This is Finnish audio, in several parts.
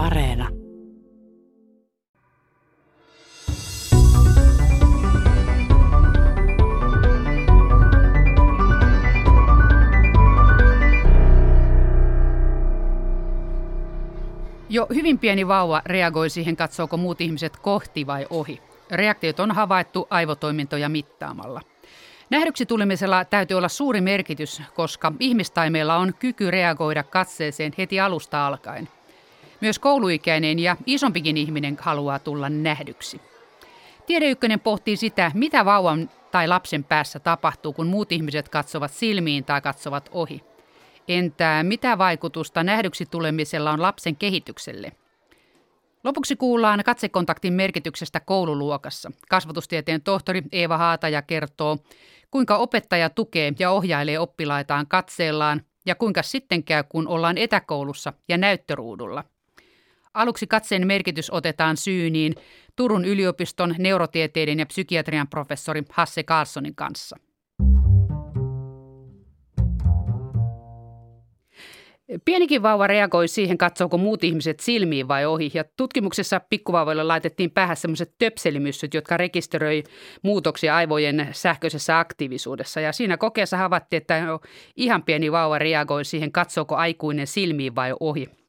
Areena. Jo hyvin pieni vauva reagoi siihen, katsooko muut ihmiset kohti vai ohi. Reaktiot on havaittu aivotoimintoja mittaamalla. Nähdyksi tulemisella täytyy olla suuri merkitys, koska ihmistaimeilla on kyky reagoida katseeseen heti alusta alkaen. Myös kouluikäinen ja isompikin ihminen haluaa tulla nähdyksi. Tiede Ykkönen pohtii sitä, mitä vauvan tai lapsen päässä tapahtuu, kun muut ihmiset katsovat silmiin tai katsovat ohi. Entä mitä vaikutusta nähdyksi tulemisella on lapsen kehitykselle? Lopuksi kuullaan katsekontaktin merkityksestä koululuokassa. Kasvatustieteen tohtori Eeva Haataja kertoo, kuinka opettaja tukee ja ohjailee oppilaitaan katseellaan ja kuinka sitten käy, kun ollaan etäkoulussa ja näyttöruudulla. Aluksi katseen merkitys otetaan syyniin Turun yliopiston neurotieteiden ja psykiatrian professori Hasse Carlsonin kanssa. Pienikin vauva reagoi siihen, katsooko muut ihmiset silmiin vai ohi. Ja tutkimuksessa pikkuvauvoille laitettiin päähän sellaiset töpselimyssyt, jotka rekisteröi muutoksia aivojen sähköisessä aktiivisuudessa. Ja siinä kokeessa havaittiin, että ihan pieni vauva reagoi siihen, katsooko aikuinen silmiin vai ohi.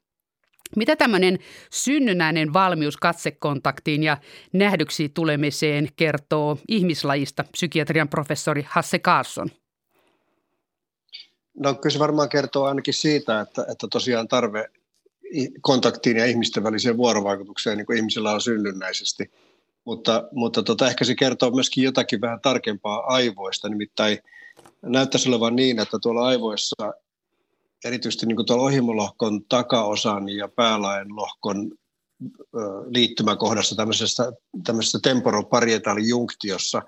Mitä tämmöinen synnynnäinen valmius katsekontaktiin ja nähdyksi tulemiseen kertoo ihmislajista psykiatrian professori Hasse Carlson? No kyllä se varmaan kertoo ainakin siitä, että, että tosiaan tarve kontaktiin ja ihmisten väliseen vuorovaikutukseen niin kuin ihmisillä on synnynnäisesti. Mutta, mutta tota, ehkä se kertoo myöskin jotakin vähän tarkempaa aivoista, nimittäin näyttäisi olevan niin, että tuolla aivoissa, erityisesti niin tuolla ohimolohkon takaosan ja päälaenlohkon liittymäkohdassa tämmöisessä, tämmöisessä temporoparietalijunktiossa,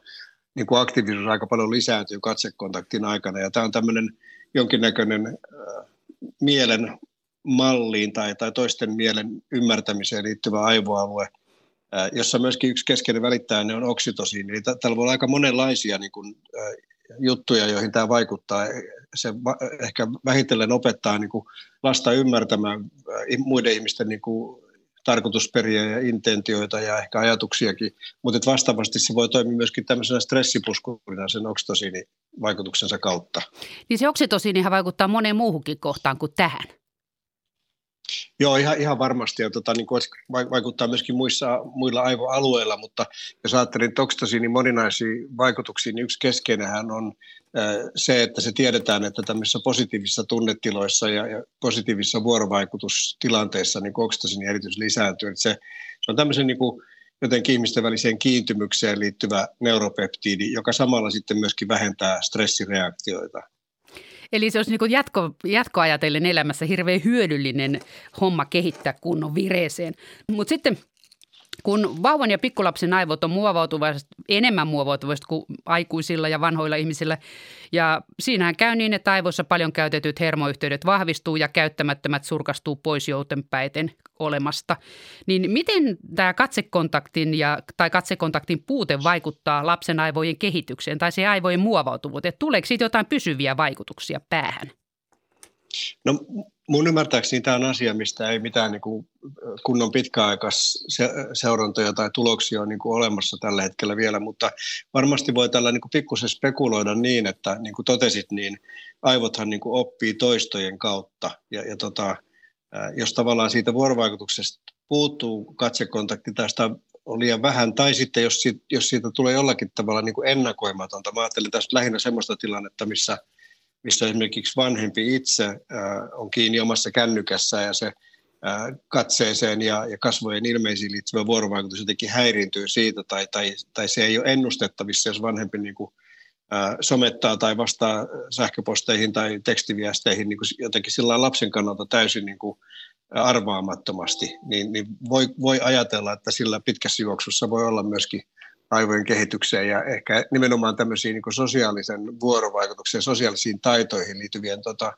niin kuin aktiivisuus aika paljon lisääntyy katsekontaktin aikana. Ja tämä on tämmöinen jonkinnäköinen mielen malliin tai, tai toisten mielen ymmärtämiseen liittyvä aivoalue, jossa myöskin yksi keskeinen välittäjä on oksitosiini. Eli täällä voi olla aika monenlaisia niin kuin, juttuja, joihin tämä vaikuttaa. Se ehkä vähitellen opettaa niin kuin lasta ymmärtämään muiden ihmisten niin kuin tarkoitusperiä ja intentioita ja ehkä ajatuksiakin, mutta vastaavasti se voi toimia myöskin tämmöisenä stressipuskurina sen oksitosiinivaikutuksensa kautta. Niin se oksitosiinihan vaikuttaa moneen muuhunkin kohtaan kuin tähän. Joo, ihan, ihan varmasti. Ja tota, niin kuin vaikuttaa myöskin muissa, muilla aivoalueilla, mutta jos ajattelin toksitosiinin moninaisia vaikutuksia, niin yksi keskeinenhän on se, että se tiedetään, että tämmöisissä positiivisissa tunnetiloissa ja, ja positiivisissa vuorovaikutustilanteissa niin oksitosiini erityisesti lisääntyy. se, se on tämmöisen niin kuin, jotenkin ihmisten väliseen kiintymykseen liittyvä neuropeptiidi, joka samalla sitten myöskin vähentää stressireaktioita. Eli se olisi niin jatko, jatkoajatellen elämässä hirveän hyödyllinen homma kehittää kunnon vireeseen. Mutta sitten kun vauvan ja pikkulapsen aivot on muovautuvaiset, enemmän muovautuvaiset kuin aikuisilla ja vanhoilla ihmisillä, ja siinähän käy niin, että aivoissa paljon käytetyt hermoyhteydet vahvistuu ja käyttämättömät surkastuu pois joutenpäiten olemasta. Niin miten tämä katsekontaktin ja, tai katsekontaktin puute vaikuttaa lapsen aivojen kehitykseen tai se aivojen muovautuvuuteen? Tuleeko siitä jotain pysyviä vaikutuksia päähän? No mun ymmärtääkseni tämä on asia, mistä ei mitään niin kuin kunnon pitkäaikaisseurantoja tai tuloksia ole niin kuin olemassa tällä hetkellä vielä, mutta varmasti voi tällä niin pikkusen spekuloida niin, että niin kuin totesit, niin aivothan niin kuin oppii toistojen kautta ja, ja tota, jos tavallaan siitä vuorovaikutuksesta puuttuu katsekontakti tästä on liian vähän, tai sitten jos siitä, jos siitä tulee jollakin tavalla niin kuin ennakoimatonta. Mä ajattelin tässä lähinnä sellaista tilannetta, missä – missä esimerkiksi vanhempi itse on kiinni omassa kännykässä ja se katseeseen ja, ja kasvojen ilmeisiin liittyvä vuorovaikutus jotenkin häiriintyy siitä tai, tai, tai se ei ole ennustettavissa, jos vanhempi niin kuin, somettaa tai vastaa sähköposteihin tai tekstiviesteihin niin kuin jotenkin sillä lapsen kannalta täysin niin kuin, arvaamattomasti, niin, niin voi, voi ajatella, että sillä pitkässä juoksussa voi olla myöskin aivojen kehitykseen ja ehkä nimenomaan tämmöisiin niin sosiaalisen vuorovaikutuksen ja sosiaalisiin taitoihin liittyvien tota,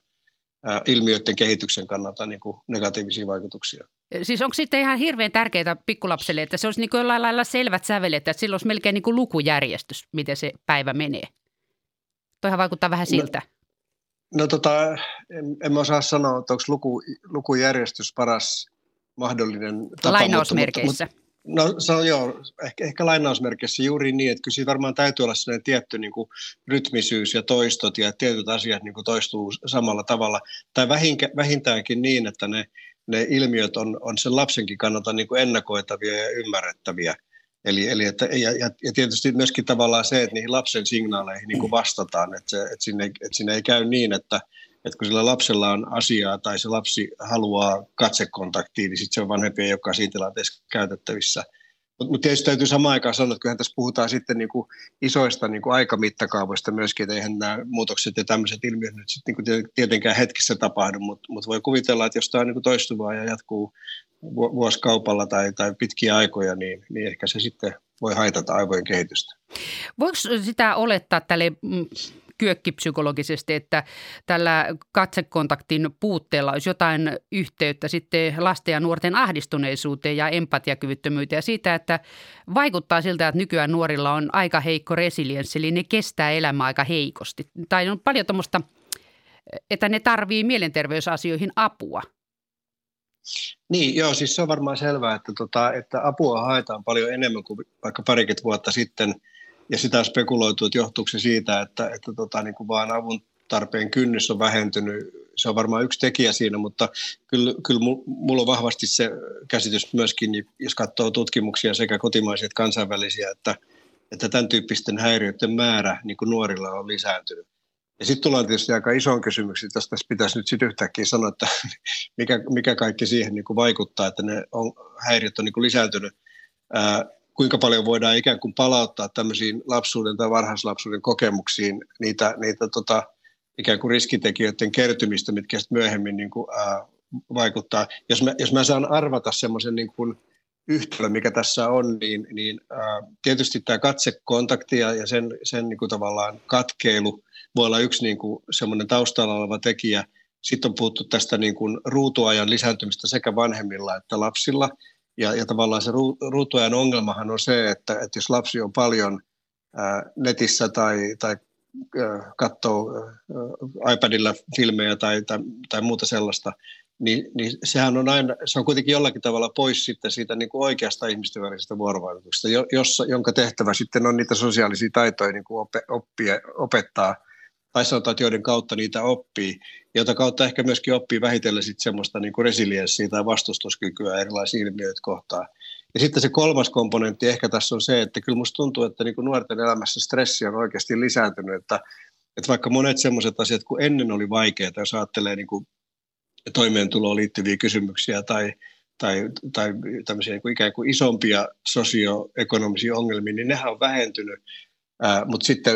ilmiöiden kehityksen kannalta niin kuin negatiivisia vaikutuksia. Siis onko sitten ihan hirveän tärkeää pikkulapselle, että se olisi niin kuin jollain lailla selvät sävelet, että silloin olisi melkein niin kuin lukujärjestys, miten se päivä menee? Toihan vaikuttaa vähän no, siltä. No, no tota, en, en osaa sanoa, että onko luku, lukujärjestys paras mahdollinen tapa. Lainausmerkeissä. Mutta, mutta, No se on joo, ehkä, ehkä lainausmerkissä juuri niin, että kyllä varmaan täytyy olla sellainen tietty niin kuin rytmisyys ja toistot ja tietyt asiat niin kuin toistuu samalla tavalla. Tai vähintäänkin niin, että ne, ne ilmiöt on, on sen lapsenkin kannalta niin kuin ennakoitavia ja ymmärrettäviä. Eli, eli että, ja, ja, ja tietysti myöskin tavallaan se, että niihin lapsen signaaleihin niin kuin vastataan, että, se, että, sinne, että sinne ei käy niin, että, että kun sillä lapsella on asiaa tai se lapsi haluaa katsekontaktiin, niin sitten se on vanhempi, joka siinä tilanteessa käytettävissä. Mutta mut tietysti täytyy samaan aikaan sanoa, että kyllähän tässä puhutaan sitten niinku isoista niinku aikamittakaavoista myöskin, että eihän nämä muutokset ja tämmöiset ilmiöt nyt sitten niinku tietenkään hetkessä tapahdu, mutta mut voi kuvitella, että jos tämä on niinku toistuvaa ja jatkuu vuosikaupalla tai, tai pitkiä aikoja, niin, niin ehkä se sitten voi haitata aivojen kehitystä. Voiko sitä olettaa tälle mm, kyökkipsykologisesti, että tällä katsekontaktin puutteella olisi jotain yhteyttä sitten lasten ja nuorten ahdistuneisuuteen ja empatiakyvyttömyyteen ja siitä, että vaikuttaa siltä, että nykyään nuorilla on aika heikko resilienssi, eli ne kestää elämää aika heikosti. Tai on paljon tuommoista, että ne tarvii mielenterveysasioihin apua. Niin, joo, siis se on varmaan selvää, että, tota, että apua haetaan paljon enemmän kuin vaikka parikymmentä vuotta sitten – ja sitä on spekuloitu, että johtuuko se siitä, että, että tota, niin kuin vaan avun tarpeen kynnys on vähentynyt. Se on varmaan yksi tekijä siinä, mutta kyllä, kyllä mulla on vahvasti se käsitys myöskin, jos katsoo tutkimuksia sekä kotimaisia että kansainvälisiä, että, että tämän tyyppisten häiriöiden määrä niin kuin nuorilla on lisääntynyt. Ja sitten tullaan tietysti aika isoon kysymyksiin, jos tässä pitäisi nyt sitten yhtäkkiä sanoa, että mikä, mikä kaikki siihen niin kuin vaikuttaa, että ne on, häiriöt on niin kuin lisääntynyt. Ää, kuinka paljon voidaan ikään kuin palauttaa tämmöisiin lapsuuden tai varhaislapsuuden kokemuksiin niitä, niitä tota, ikään kuin riskitekijöiden kertymistä, mitkä sitten myöhemmin niin kuin, ää, vaikuttaa. Jos mä, jos mä saan arvata semmoisen niin kuin yhtälö, mikä tässä on, niin, niin ää, tietysti tämä katsekontakti ja sen, sen niin kuin tavallaan katkeilu voi olla yksi niin kuin semmoinen taustalla oleva tekijä. Sitten on puhuttu tästä niin kuin ruutuajan lisääntymistä sekä vanhemmilla että lapsilla – ja, ja tavallaan se ruutuajan ongelmahan on se, että, että jos lapsi on paljon ää, netissä tai, tai ää, katsoo ää, iPadilla filmejä tai, tai, tai muuta sellaista, niin, niin sehän on aina, se on kuitenkin jollakin tavalla pois sitten siitä niin kuin oikeasta ihmisten välisestä vuorovaikutuksesta, jossa, jonka tehtävä sitten on niitä sosiaalisia taitoja niin kuin oppia, opettaa – tai sanotaan, että joiden kautta niitä oppii, jota kautta ehkä myöskin oppii vähitellen sitten semmoista niin kuin resilienssiä tai vastustuskykyä erilaisia ilmiöitä kohtaan. Ja sitten se kolmas komponentti ehkä tässä on se, että kyllä musta tuntuu, että niin kuin nuorten elämässä stressi on oikeasti lisääntynyt, että, että vaikka monet semmoiset asiat, kun ennen oli vaikeita, jos ajattelee niin kuin toimeentuloon liittyviä kysymyksiä tai, tai, tai tämmöisiä niin kuin ikään kuin isompia sosioekonomisia ongelmia, niin nehän on vähentynyt mutta sitten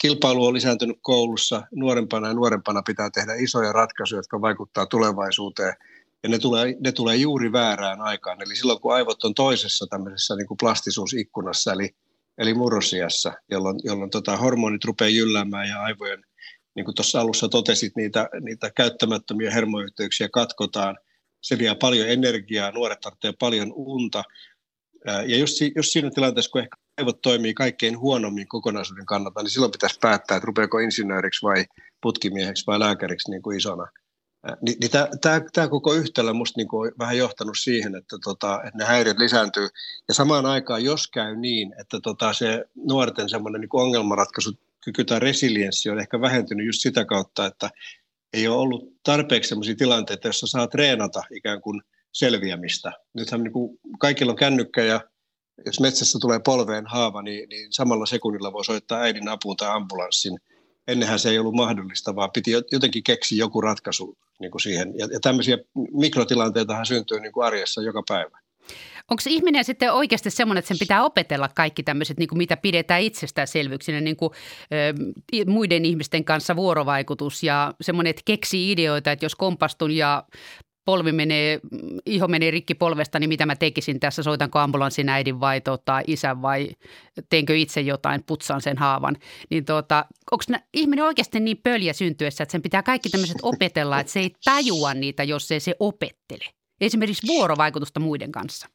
kilpailu on lisääntynyt koulussa. Nuorempana ja nuorempana pitää tehdä isoja ratkaisuja, jotka vaikuttavat tulevaisuuteen. Ja ne tulee, ne tulee juuri väärään aikaan. Eli silloin, kun aivot on toisessa tämmöisessä niin kuin plastisuusikkunassa, eli, eli murrosiassa, jolloin, jolloin tota, hormonit rupeaa jylläämään ja aivojen, niin kuin tuossa alussa totesit, niitä, niitä käyttämättömiä hermoyhteyksiä katkotaan. Se vie paljon energiaa, nuoret tarvitsevat paljon unta. Ja jos, jos siinä tilanteessa, kun ehkä aivot toimii kaikkein huonommin kokonaisuuden kannalta, niin silloin pitäisi päättää, että rupeako insinööriksi vai putkimieheksi vai lääkäriksi niin kuin isona. Ni, niin tämä koko yhtälö minusta niin on vähän johtanut siihen, että, tota, että ne häiriöt lisääntyy. Ja samaan aikaan, jos käy niin, että tota, se nuorten semmoinen niin ongelmanratkaisukyky tai resilienssi on ehkä vähentynyt just sitä kautta, että ei ole ollut tarpeeksi sellaisia tilanteita, joissa saa treenata ikään kuin selviämistä. Nythän niin kuin kaikilla on kännykkä ja jos metsässä tulee polveen haava, niin, niin samalla sekunnilla voi soittaa äidin apuun tai ambulanssin. Ennenhän se ei ollut mahdollista, vaan piti jotenkin keksiä joku ratkaisu niin kuin siihen. Ja, ja tämmöisiä mikrotilanteitahan syntyy niin kuin arjessa joka päivä. Onko ihminen sitten oikeasti semmoinen, että sen pitää opetella kaikki tämmöiset, niin kuin mitä pidetään itsestäänselvyyksinä, niin kuin ö, muiden ihmisten kanssa vuorovaikutus ja semmoinen, että keksii ideoita, että jos kompastun ja polvi menee, iho menee rikki polvesta, niin mitä mä tekisin tässä? Soitanko ambulanssin äidin vai tota, isän vai teenkö itse jotain, putsaan sen haavan? Niin tota, onko ihminen oikeasti niin pöljä syntyessä, että sen pitää kaikki tämmöiset opetella, että se ei tajua niitä, jos ei se opettele? Esimerkiksi vuorovaikutusta muiden kanssa.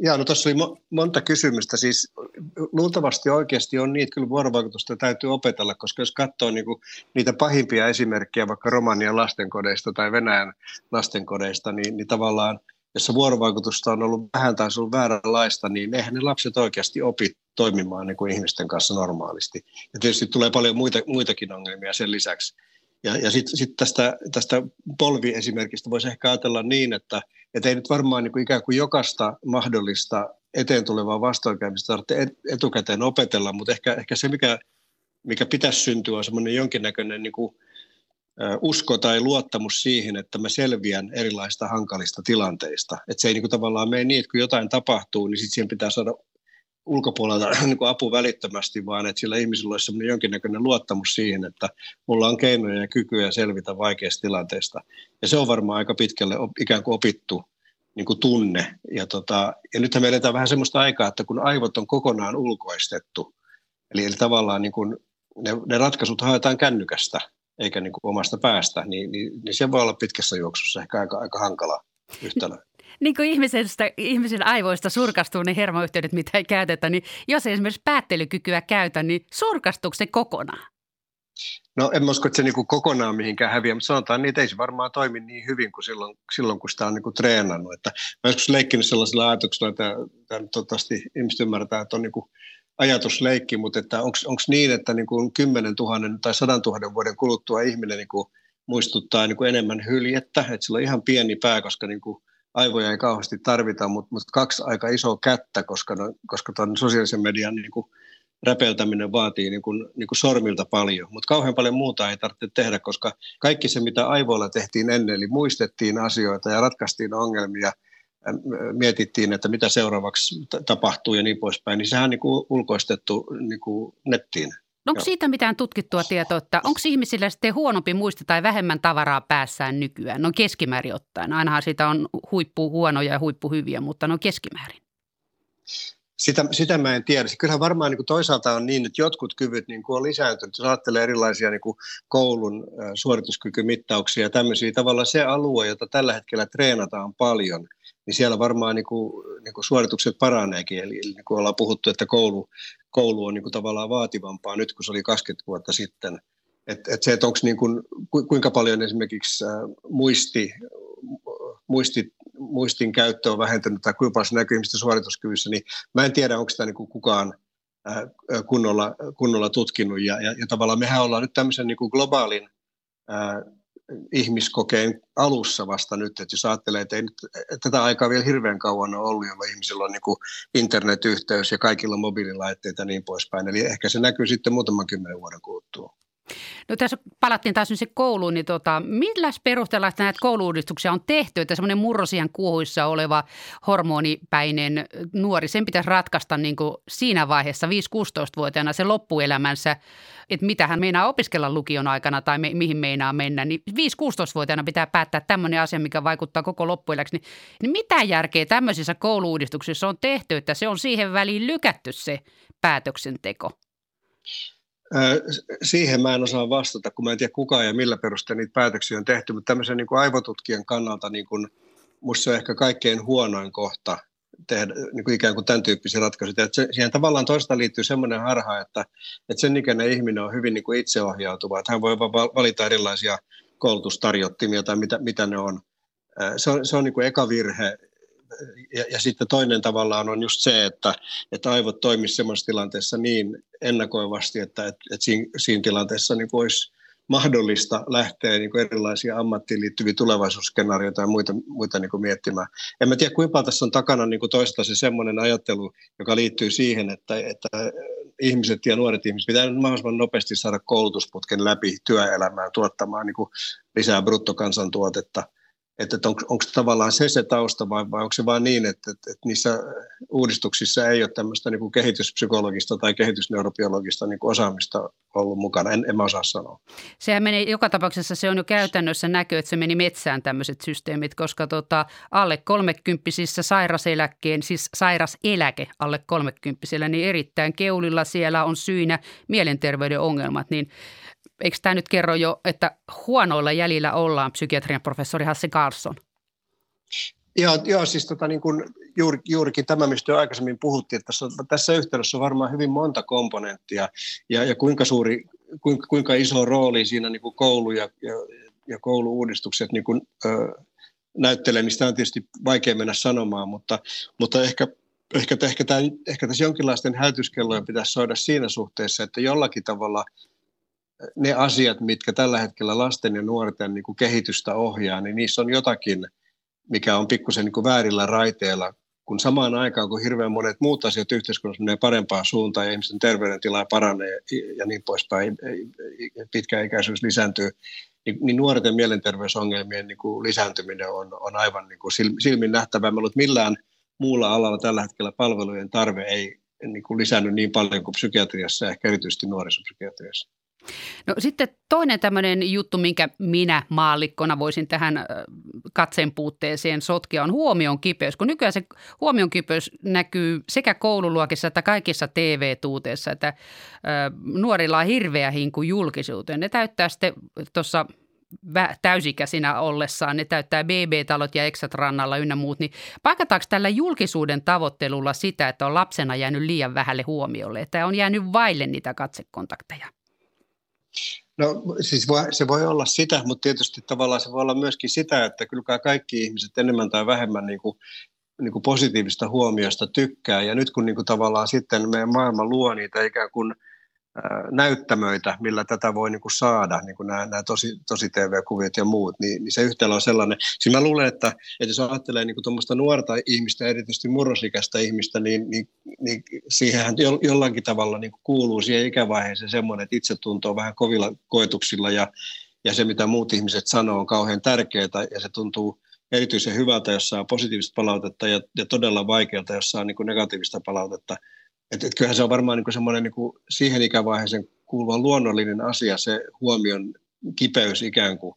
Joo, no tuossa oli mo- monta kysymystä. Siis luultavasti oikeasti on niitä kyllä vuorovaikutusta täytyy opetella, koska jos katsoo niinku niitä pahimpia esimerkkejä vaikka Romanian lastenkodeista tai Venäjän lastenkodeista, niin, niin tavallaan jossa vuorovaikutusta on ollut vähän tai ollut vääränlaista, niin eihän ne lapset oikeasti opi toimimaan niin kuin ihmisten kanssa normaalisti. Ja tietysti tulee paljon muita, muitakin ongelmia sen lisäksi. Ja, ja sitten sit tästä, tästä polviesimerkistä voisi ehkä ajatella niin, että et ei nyt varmaan niin kuin ikään kuin jokaista mahdollista eteen tulevaa vastoinkäymistä tarvitse etukäteen opetella, mutta ehkä, ehkä se, mikä, mikä pitäisi syntyä, on semmoinen jonkinnäköinen niin kuin, usko tai luottamus siihen, että mä selviän erilaisista hankalista tilanteista. Että se ei niin kuin, tavallaan mene niin, että kun jotain tapahtuu, niin sitten siihen pitää saada ulkopuolelta niin kuin apu välittömästi, vaan että sillä ihmisillä olisi sellainen jonkinnäköinen luottamus siihen, että mulla on keinoja ja kykyjä selvitä vaikeista tilanteista. Ja se on varmaan aika pitkälle ikään kuin opittu niin kuin tunne. Ja, tota, ja nythän me eletään vähän sellaista aikaa, että kun aivot on kokonaan ulkoistettu, eli, eli tavallaan niin kuin ne, ne ratkaisut haetaan kännykästä, eikä niin kuin omasta päästä, niin, niin, niin se voi olla pitkässä juoksussa ehkä aika, aika hankala yhtälö. Niin kuin ihmisestä, ihmisen aivoista surkastuu ne hermoyhteydet, mitä ei käytetä, niin jos ei esimerkiksi päättelykykyä käytä, niin surkastuuko se kokonaan? No en usko, että se niin kokonaan mihinkään häviää, mutta sanotaan niin, että ei se varmaan toimi niin hyvin kuin silloin, silloin kun sitä on niin treenannut. Että mä joskus leikkinyt sellaisella ajatuksella, että tämän toivottavasti ihmiset ymmärtää, että on niin ajatusleikki, mutta että onko niin, että niin kuin 10 000 tai 100 000 vuoden kuluttua ihminen niin kuin muistuttaa niin enemmän hyljettä, että sillä on ihan pieni pää, koska niin kuin aivoja ei kauheasti tarvita, mutta, mutta kaksi aika isoa kättä, koska, no, koska tuon sosiaalisen median niin kuin räpeltäminen vaatii niin kuin, niin kuin sormilta paljon, mutta kauhean paljon muuta ei tarvitse tehdä, koska kaikki se, mitä aivoilla tehtiin ennen, eli muistettiin asioita ja ratkaistiin ongelmia, mietittiin, että mitä seuraavaksi tapahtuu ja niin poispäin, niin sehän on niin ulkoistettu niin kuin nettiin. Onko siitä mitään tutkittua tietoa, että onko ihmisillä sitten huonompi muisti tai vähemmän tavaraa päässään nykyään? No keskimäärin ottaen. Ainahan siitä on huippu huonoja ja huippu hyviä, mutta no keskimäärin. Sitä, sitä mä en tiedä. Kyllähän varmaan niin kuin toisaalta on niin, että jotkut kyvyt niin kuin on lisääntynyt. Jos ajattelee erilaisia niin kuin koulun suorituskykymittauksia ja tämmöisiä, tavallaan se alue, jota tällä hetkellä treenataan paljon, niin siellä varmaan niin kuin, niin kuin suoritukset paraneekin. Eli, niin kuin ollaan puhuttu, että koulu, koulu on niin kuin tavallaan vaativampaa nyt, kun se oli 20 vuotta sitten. Et, et se, että onko niin kuin, kuinka paljon esimerkiksi muisti, muisti muistin käyttö on vähentynyt tai kuinka paljon se näkyy ihmisten suorituskyvyssä, niin mä en tiedä, onko sitä niin kuin kukaan kunnolla, kunnolla tutkinut. Ja, ja, ja tavallaan mehän ollaan nyt tämmöisen niin kuin globaalin ää, ihmiskokeen alussa vasta nyt, että jos ajattelee, että ei nyt, tätä aikaa vielä hirveän kauan on ollut, jolloin ihmisillä on niin kuin internetyhteys ja kaikilla mobiililaitteita ja niin poispäin. Eli ehkä se näkyy sitten muutaman kymmenen vuoden kuluttua. No tässä palattiin taas nyt se kouluun, niin tota, millä perusteella näitä kouluudistuksia on tehty, että semmoinen murrosian kuohuissa oleva hormonipäinen nuori, sen pitäisi ratkaista niin kuin siinä vaiheessa 5-16-vuotiaana se loppuelämänsä, että mitä hän meinaa opiskella lukion aikana tai me, mihin meinaa mennä, niin 5-16-vuotiaana pitää päättää tämmöinen asia, mikä vaikuttaa koko loppuelämäksi. Niin, niin mitä järkeä tämmöisissä kouluudistuksissa on tehty, että se on siihen väliin lykätty se päätöksenteko? Siihen mä en osaa vastata, kun mä en tiedä kuka ja millä perusteella niitä päätöksiä on tehty, mutta tämmöisen niin kuin aivotutkijan kannalta niin kuin, musta se on ehkä kaikkein huonoin kohta tehdä niin kuin ikään kuin tämän tyyppisiä ratkaisuja. Että se, siihen tavallaan toista liittyy semmoinen harha, että, että sen ikäinen ihminen on hyvin niin kuin itseohjautuva, että hän voi valita erilaisia koulutustarjottimia tai mitä, mitä ne on. Se on, se on niin kuin eka virhe, ja, ja sitten toinen tavallaan on just se, että, että aivot toimisivat sellaisessa tilanteessa niin ennakoivasti, että, että, että siinä, siinä tilanteessa niin olisi mahdollista lähteä niin kuin erilaisia ammattiin liittyviä tulevaisuusskenaarioita ja muita, muita niin kuin miettimään. En mä tiedä, kuinka tässä on takana niin kuin toista se semmoinen ajattelu, joka liittyy siihen, että, että ihmiset ja nuoret ihmiset pitää mahdollisimman nopeasti saada koulutusputken läpi työelämään tuottamaan niin kuin lisää bruttokansantuotetta – että, onko, onko tavallaan se se tausta vai, vai onko se vain niin, että, että, että niissä uudistuksissa ei ole tämmöistä niin kuin kehityspsykologista tai kehitysneurobiologista niin kuin osaamista ollut mukana, en, en mä osaa sanoa. Sehän meni, joka tapauksessa se on jo käytännössä näkyy, että se meni metsään tämmöiset systeemit, koska tota, alle kolmekymppisissä sairaseläkkeen, siis sairaseläke alle kolmekymppisillä, niin erittäin keulilla siellä on syynä mielenterveyden ongelmat, niin eikö tämä nyt kerro jo, että huonoilla jäljillä ollaan, psykiatrian professori Hasse Carlson? Joo, joo siis tota, niin kuin juuri, juurikin tämä, mistä jo aikaisemmin puhuttiin, että tässä, tässä yhteydessä on varmaan hyvin monta komponenttia ja, ja kuinka, suuri, kuinka, kuinka iso rooli siinä niin kuin koulu ja, ja, ja kouluuudistukset niin kuin, ö, näyttelee, niin sitä on tietysti vaikea mennä sanomaan, mutta, mutta ehkä, ehkä, ehkä, tämä, ehkä tässä jonkinlaisten häytyskellojen pitäisi soida siinä suhteessa, että jollakin tavalla ne asiat, mitkä tällä hetkellä lasten ja nuorten niin kuin kehitystä ohjaa, niin niissä on jotakin, mikä on pikkusen niin kuin väärillä raiteilla, kun samaan aikaan, kun hirveän monet muut asiat yhteiskunnassa menee parempaan suuntaan ja ihmisten terveydentila paranee ja niin poispäin, pitkäikäisyys lisääntyy, niin, niin nuorten mielenterveysongelmien niin kuin lisääntyminen on, on aivan niin kuin silmin nähtävää. Mä millään muulla alalla tällä hetkellä palvelujen tarve ei niin kuin lisännyt niin paljon kuin psykiatriassa ja ehkä erityisesti nuorisopsykiatriassa. No sitten toinen tämmöinen juttu, minkä minä maallikkona voisin tähän katseen puutteeseen sotkea, on huomion kipeys. Kun nykyään se huomion kipeys näkyy sekä koululuokissa että kaikissa TV-tuuteissa, että nuorilla on hirveä hinku julkisuuteen. Ne täyttää sitten tuossa täysikäisinä ollessaan, ne täyttää BB-talot ja Exat rannalla ynnä muut, niin paikataanko tällä julkisuuden tavoittelulla sitä, että on lapsena jäänyt liian vähälle huomiolle, että on jäänyt vaille niitä katsekontakteja? No siis voi, se voi olla sitä, mutta tietysti tavallaan se voi olla myöskin sitä, että kyllä kaikki ihmiset enemmän tai vähemmän niin kuin, niin kuin positiivista huomiosta tykkää. Ja nyt kun niin kuin tavallaan sitten meidän maailma luo niitä ikään kuin – näyttämöitä, millä tätä voi niin kuin saada, niin kuin nämä, nämä tosi, tosi TV-kuviot ja muut, niin, niin se yhtälö on sellainen. Siis mä luulen, että, että jos ajattelee niin tuommoista nuorta ihmistä, erityisesti murrosikäistä ihmistä, niin, niin, niin siihenhän jo, jollakin tavalla niin kuin kuuluu siihen ikävaiheeseen semmoinen, että itse tuntuu vähän kovilla koetuksilla ja, ja se, mitä muut ihmiset sanoo, on kauhean tärkeää ja se tuntuu erityisen hyvältä, jos saa positiivista palautetta ja, ja todella vaikealta, jos saa niin kuin negatiivista palautetta – et, et kyllähän se on varmaan niin semmoinen niin siihen ikävaiheeseen kuuluva luonnollinen asia, se huomion kipeys ikään kuin.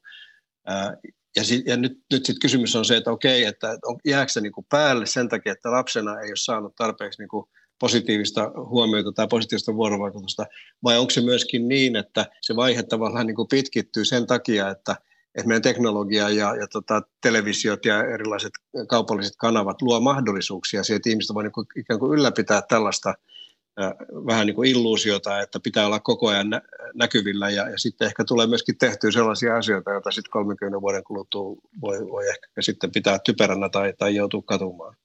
Ää, ja, sit, ja nyt, nyt sitten kysymys on se, että okei, että on, jääkö se niin kuin päälle sen takia, että lapsena ei ole saanut tarpeeksi niin kuin positiivista huomiota tai positiivista vuorovaikutusta, vai onko se myöskin niin, että se vaihe tavallaan niin kuin pitkittyy sen takia, että – että meidän teknologia ja, ja tota, televisiot ja erilaiset kaupalliset kanavat luo mahdollisuuksia siihen, että ihmiset voi niin ikään kuin ylläpitää tällaista äh, vähän niin kuin illuusiota, että pitää olla koko ajan nä- näkyvillä ja, ja sitten ehkä tulee myöskin tehtyä sellaisia asioita, joita sitten 30 vuoden kuluttua voi, voi ehkä sitten pitää typeränä tai, tai joutua katumaan.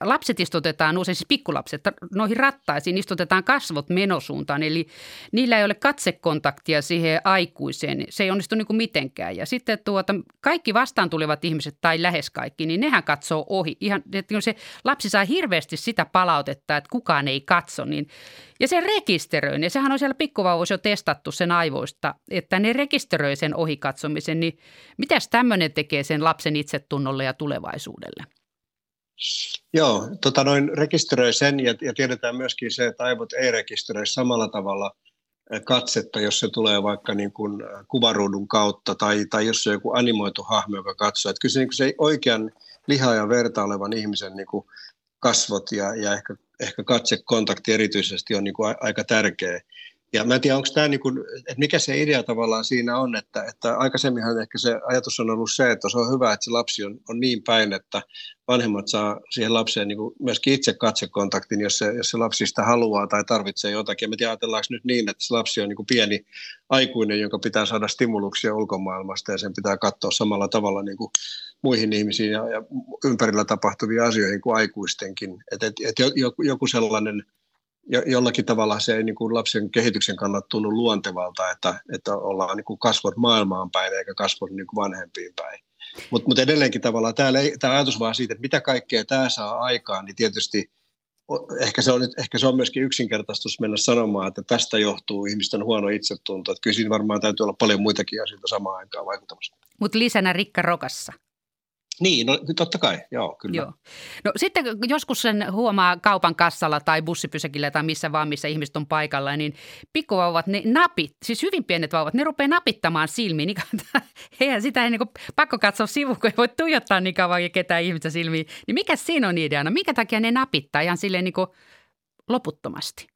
Lapset istutetaan usein, siis pikkulapset, noihin rattaisiin istutetaan kasvot menosuuntaan, eli niillä ei ole katsekontaktia siihen aikuiseen. Se ei onnistu niin kuin mitenkään. Ja sitten tuota, kaikki vastaan tulevat ihmiset, tai lähes kaikki, niin nehän katsoo ohi. Ihan, että se lapsi saa hirveästi sitä palautetta, että kukaan ei katso, niin ja se rekisteröi, ja sehän on siellä pikkuvauvoissa jo testattu sen aivoista, että ne rekisteröi sen ohikatsomisen, niin mitäs tämmöinen tekee sen lapsen itsetunnolle ja tulevaisuudelle? Joo, tota noin rekisteröi sen ja, ja tiedetään myöskin se, että aivot ei rekisteröi samalla tavalla katsetta, jos se tulee vaikka niin kuin kuvaruudun kautta tai, tai jos se on joku animoitu hahmo, joka katsoo. Että kyllä se, niin se oikean liha ja verta olevan ihmisen niin kuin kasvot ja, ja ehkä, ehkä katsekontakti erityisesti on niin kuin aika tärkeä. Ja mä en tiedä, onko tämä, niin kuin, että mikä se idea tavallaan siinä on, että, että aikaisemminhan ehkä se ajatus on ollut se, että se on hyvä, että se lapsi on, on niin päin, että vanhemmat saa siihen lapseen niin kuin myöskin itse katsekontaktin, jos se, jos se lapsi sitä haluaa tai tarvitsee jotakin. Ja me ajatellaanko nyt niin, että se lapsi on niin kuin pieni aikuinen, jonka pitää saada stimuluksia ulkomaailmasta ja sen pitää katsoa samalla tavalla niin kuin muihin ihmisiin ja, ja ympärillä tapahtuviin asioihin kuin aikuistenkin. Että et, et joku, joku jollakin tavalla se ei niin kuin lapsen kehityksen kannalta tunnu luontevalta, että, että ollaan niin kuin kasvot maailmaan päin eikä kasvot niin kuin vanhempiin päin. Mutta mut edelleenkin tavallaan tämä, tämä ajatus vaan siitä, että mitä kaikkea tämä saa aikaan, niin tietysti ehkä se, on, ehkä se on myöskin yksinkertaistus mennä sanomaan, että tästä johtuu ihmisten huono itsetunto. Että kyllä siinä varmaan täytyy olla paljon muitakin asioita samaan aikaan vaikuttamassa. Mutta lisänä Rikka Rokassa. Niin, no totta kai, joo, kyllä. Joo. No sitten joskus sen huomaa kaupan kassalla tai bussipysäkillä tai missä vaan, missä ihmiset on paikalla, niin pikkuvauvat, ne napit, siis hyvin pienet vauvat, ne rupeaa napittamaan silmiin. Niin eihän sitä ei niin kuin, pakko katsoa sivu, kun ei voi tuijottaa niin kauan ja ketään ihmistä silmiin. Niin mikä siinä on ideana? Minkä takia ne napittaa ihan silleen niin kuin loputtomasti?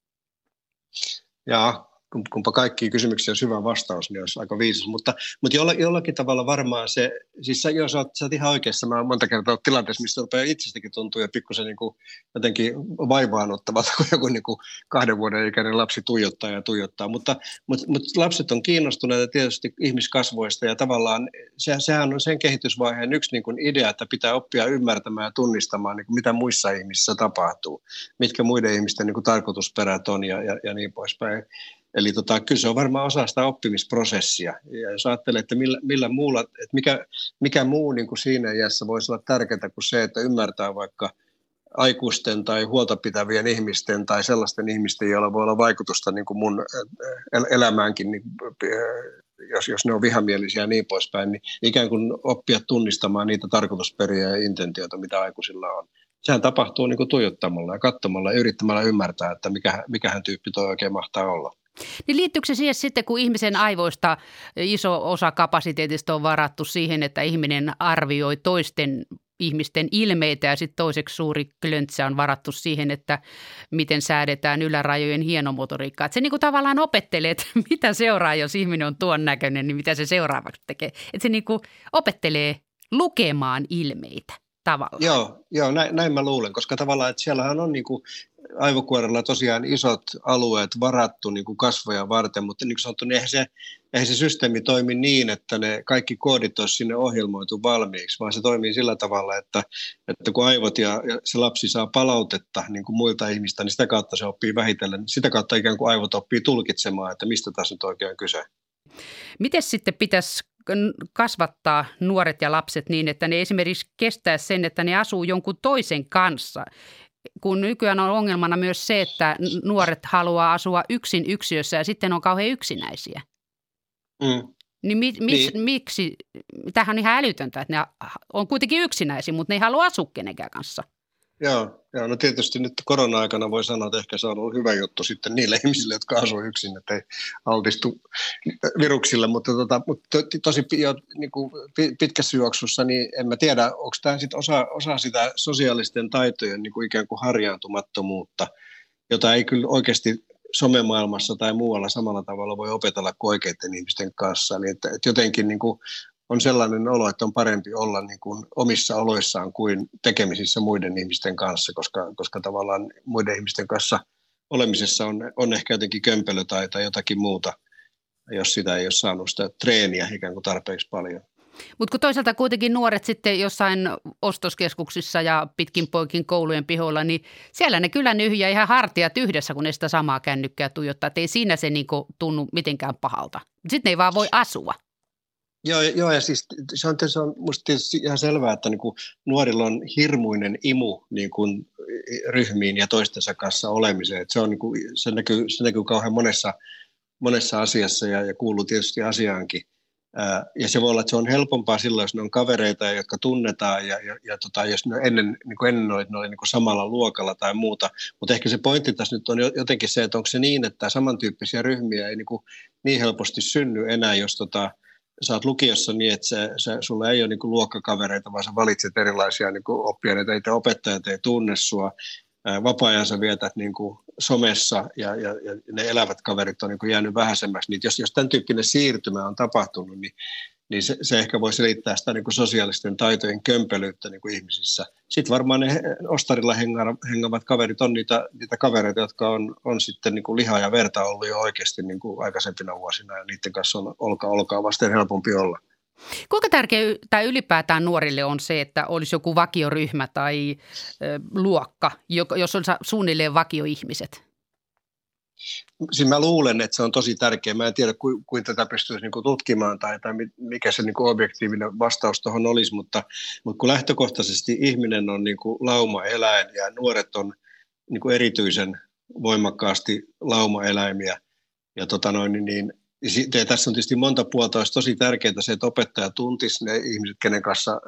Jaa, kumpa kaikki kysymyksiä on syvä vastaus, niin olisi aika viisas. Mutta, mutta jollakin tavalla varmaan se, siis sä, jos olet, sä oot ihan oikeassa, mä monta kertaa tilanteessa, missä rupeaa itsestäkin tuntuu ja pikkusen niin jotenkin vaivaanottavalta, kun joku niin kuin kahden vuoden ikäinen lapsi tuijottaa ja tuijottaa. Mutta, mutta, mutta lapset on kiinnostuneita tietysti ihmiskasvoista ja tavallaan se, sehän on sen kehitysvaiheen yksi niin kuin idea, että pitää oppia ymmärtämään ja tunnistamaan, niin kuin mitä muissa ihmisissä tapahtuu, mitkä muiden ihmisten niin kuin tarkoitusperät on ja, ja, ja niin poispäin. Eli tota, kyllä se on varmaan osa sitä oppimisprosessia. Ja jos ajattelee, että millä, millä muulla, että mikä, mikä muu niin kuin siinä iässä voisi olla tärkeää kuin se, että ymmärtää vaikka aikuisten tai huolta pitävien ihmisten tai sellaisten ihmisten, joilla voi olla vaikutusta niin kuin mun elämäänkin, niin, jos, jos ne on vihamielisiä ja niin poispäin, niin ikään kuin oppia tunnistamaan niitä tarkoitusperiä ja intentioita, mitä aikuisilla on. Sehän tapahtuu niin kuin tuijottamalla ja katsomalla ja yrittämällä ymmärtää, että mikä, mikähän tyyppi tuo oikein mahtaa olla. Niin liittyykö se siihen sitten, kun ihmisen aivoista iso osa kapasiteetista on varattu siihen, että ihminen arvioi toisten ihmisten ilmeitä ja sitten toiseksi suuri klöntsä on varattu siihen, että miten säädetään ylärajojen hienomotoriikkaa. Että se niin kuin tavallaan opettelee, että mitä seuraa, jos ihminen on tuon näköinen, niin mitä se seuraavaksi tekee. Että se niin kuin opettelee lukemaan ilmeitä tavallaan. Joo, joo näin, näin mä luulen, koska tavallaan, että siellähän on niin kuin aivokuorella tosiaan isot alueet varattu niin kuin kasvoja varten, mutta niin kuin sanottu, niin eihän se, eihän se systeemi toimi niin, että ne kaikki koodit olisi sinne ohjelmoitu valmiiksi, vaan se toimii sillä tavalla, että, että kun aivot ja, ja se lapsi saa palautetta niin kuin muilta ihmistä, niin sitä kautta se oppii vähitellen, sitä kautta ikään kuin aivot oppii tulkitsemaan, että mistä tässä nyt oikein kyse. Miten sitten pitäisi kasvattaa nuoret ja lapset niin, että ne esimerkiksi kestää sen, että ne asuu jonkun toisen kanssa kun nykyään on ongelmana myös se, että nuoret haluaa asua yksin yksiössä ja sitten on kauhean yksinäisiä. Mm. Niin, mi, mis, niin miksi, tämähän on ihan älytöntä, että ne on kuitenkin yksinäisiä, mutta ne ei halua asua kenenkään kanssa. Joo, joo, no tietysti nyt korona-aikana voi sanoa, että ehkä se on ollut hyvä juttu sitten niille ihmisille, jotka asuvat yksin, että ei altistu viruksille, mutta, tota, mutta tosi jo, niin kuin pitkässä juoksussa, niin en mä tiedä, onko tämä sitten osa, osa sitä sosiaalisten taitojen niin kuin ikään kuin harjaantumattomuutta, jota ei kyllä oikeasti somemaailmassa tai muualla samalla tavalla voi opetella kuin oikeiden ihmisten kanssa. Eli että, että jotenkin niin kuin on sellainen olo, että on parempi olla niin kuin omissa oloissaan kuin tekemisissä muiden ihmisten kanssa, koska, koska tavallaan muiden ihmisten kanssa olemisessa on, on ehkä jotenkin kömpelö tai, tai jotakin muuta, jos sitä ei ole saanut sitä treeniä ikään kuin tarpeeksi paljon. Mutta kun toisaalta kuitenkin nuoret sitten jossain ostoskeskuksissa ja pitkin poikin koulujen pihoilla, niin siellä ne kyllä nyhjää ihan hartiat yhdessä, kun ne sitä samaa kännykkää tuijottaa. Että ei siinä se niinku tunnu mitenkään pahalta. Sitten ne ei vaan voi asua. Joo, joo ja siis se on, se on musta tietysti ihan selvää, että niin kuin nuorilla on hirmuinen imu niin kuin ryhmiin ja toistensa kanssa olemiseen. Että se, on, niin kuin, se, näkyy, se näkyy kauhean monessa, monessa asiassa ja, ja kuuluu tietysti asiaankin. Ja se voi olla, että se on helpompaa silloin, jos ne on kavereita, jotka tunnetaan, ja, ja, ja tota, jos ne ennen, niin kuin ennen oli, ne oli niin kuin samalla luokalla tai muuta. Mutta ehkä se pointti tässä nyt on jotenkin se, että onko se niin, että samantyyppisiä ryhmiä ei niin, kuin niin helposti synny enää, jos tota, sä oot lukiossa niin, että se, se, sulla ei ole niin kuin luokkakavereita, vaan sä valitset erilaisia niin kuin oppiaineita, että opettajat ei tunne sua. Vapaa-ajan sä vietät niin kuin somessa ja, ja, ja, ne elävät kaverit on niin kuin jäänyt vähäisemmäksi. Niin jos, jos tämän tyyppinen siirtymä on tapahtunut, niin niin se, se ehkä voi selittää sitä niin kuin sosiaalisten taitojen kömpelyyttä niin kuin ihmisissä. Sitten varmaan ne ostarilla hengavat kaverit on niitä, niitä kavereita, jotka on, on sitten niin kuin lihaa ja verta ollut jo oikeasti niin kuin aikaisempina vuosina ja niiden kanssa on olkaa, olkaa vasten helpompi olla. Kuinka tärkeää tai ylipäätään nuorille on se, että olisi joku vakioryhmä tai ö, luokka, jos on suunnilleen vakioihmiset? Siis mä luulen, että se on tosi tärkeää. Mä en tiedä, kuinka ku tätä pystyisi niinku tutkimaan tai, tai mikä se niinku objektiivinen vastaus tuohon olisi, mutta, mutta kun lähtökohtaisesti ihminen on niinku lauma-eläin ja nuoret on niinku erityisen voimakkaasti lauma-eläimiä, ja tota noin, niin, niin ja tässä on tietysti monta puolta, olisi tosi tärkeää se, että opettaja tuntisi ne ihmiset, kenen kanssa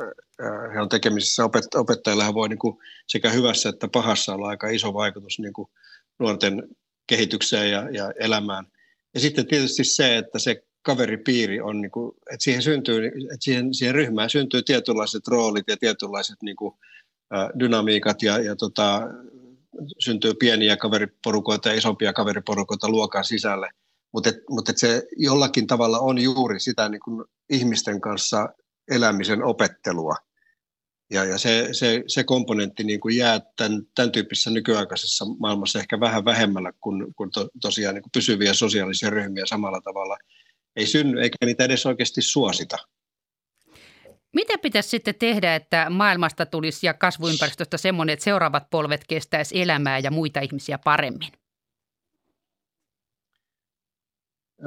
he on tekemisissä. Opettajilla voi niin kuin sekä hyvässä että pahassa olla aika iso vaikutus niin kuin nuorten kehitykseen ja, ja elämään. Ja sitten tietysti se, että se kaveripiiri on, niin kuin, että siihen, syntyy, että siihen, siihen ryhmään syntyy tietynlaiset roolit ja tietynlaiset niin kuin, dynamiikat ja, ja tota, syntyy pieniä kaveriporukoita ja isompia kaveriporukoita luokan sisälle. mutta et, mut et se jollakin tavalla on juuri sitä niin kuin ihmisten kanssa elämisen opettelua. Ja, ja se, se, se komponentti niin kuin jää tämän, tämän tyyppisessä nykyaikaisessa maailmassa ehkä vähän vähemmällä, kun, kun to, tosiaan niin kuin pysyviä sosiaalisia ryhmiä samalla tavalla ei synny, eikä niitä edes oikeasti suosita. Mitä pitäisi sitten tehdä, että maailmasta tulisi ja kasvuympäristöstä semmoinen, että seuraavat polvet kestäisi elämää ja muita ihmisiä paremmin?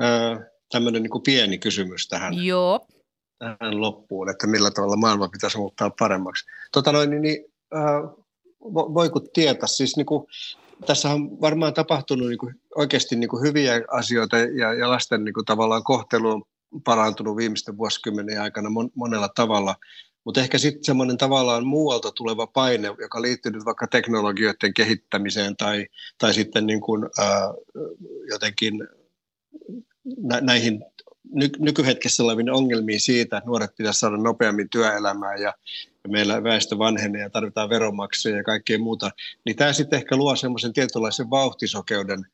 Öö, tämmöinen niin pieni kysymys tähän. Joo tähän loppuun, että millä tavalla maailma pitäisi muuttaa paremmaksi. Tota noin, niin, niin äh, voiko tietää, siis niin kuin, tässä on varmaan tapahtunut niin kuin, oikeasti niin kuin hyviä asioita ja, ja lasten niin kuin, tavallaan kohtelu on parantunut viimeisten vuosikymmenen aikana mon, monella tavalla, mutta ehkä sitten semmoinen tavallaan muualta tuleva paine, joka liittyy nyt vaikka teknologioiden kehittämiseen tai, tai sitten niin kuin, äh, jotenkin nä, näihin ny- nykyhetkessä oleviin ongelmiin siitä, että nuoret pitäisi saada nopeammin työelämään ja, ja meillä väestö vanhenee ja tarvitaan veronmaksuja ja kaikkea muuta, niin tämä sitten ehkä luo semmoisen tietynlaisen vauhtisokeuden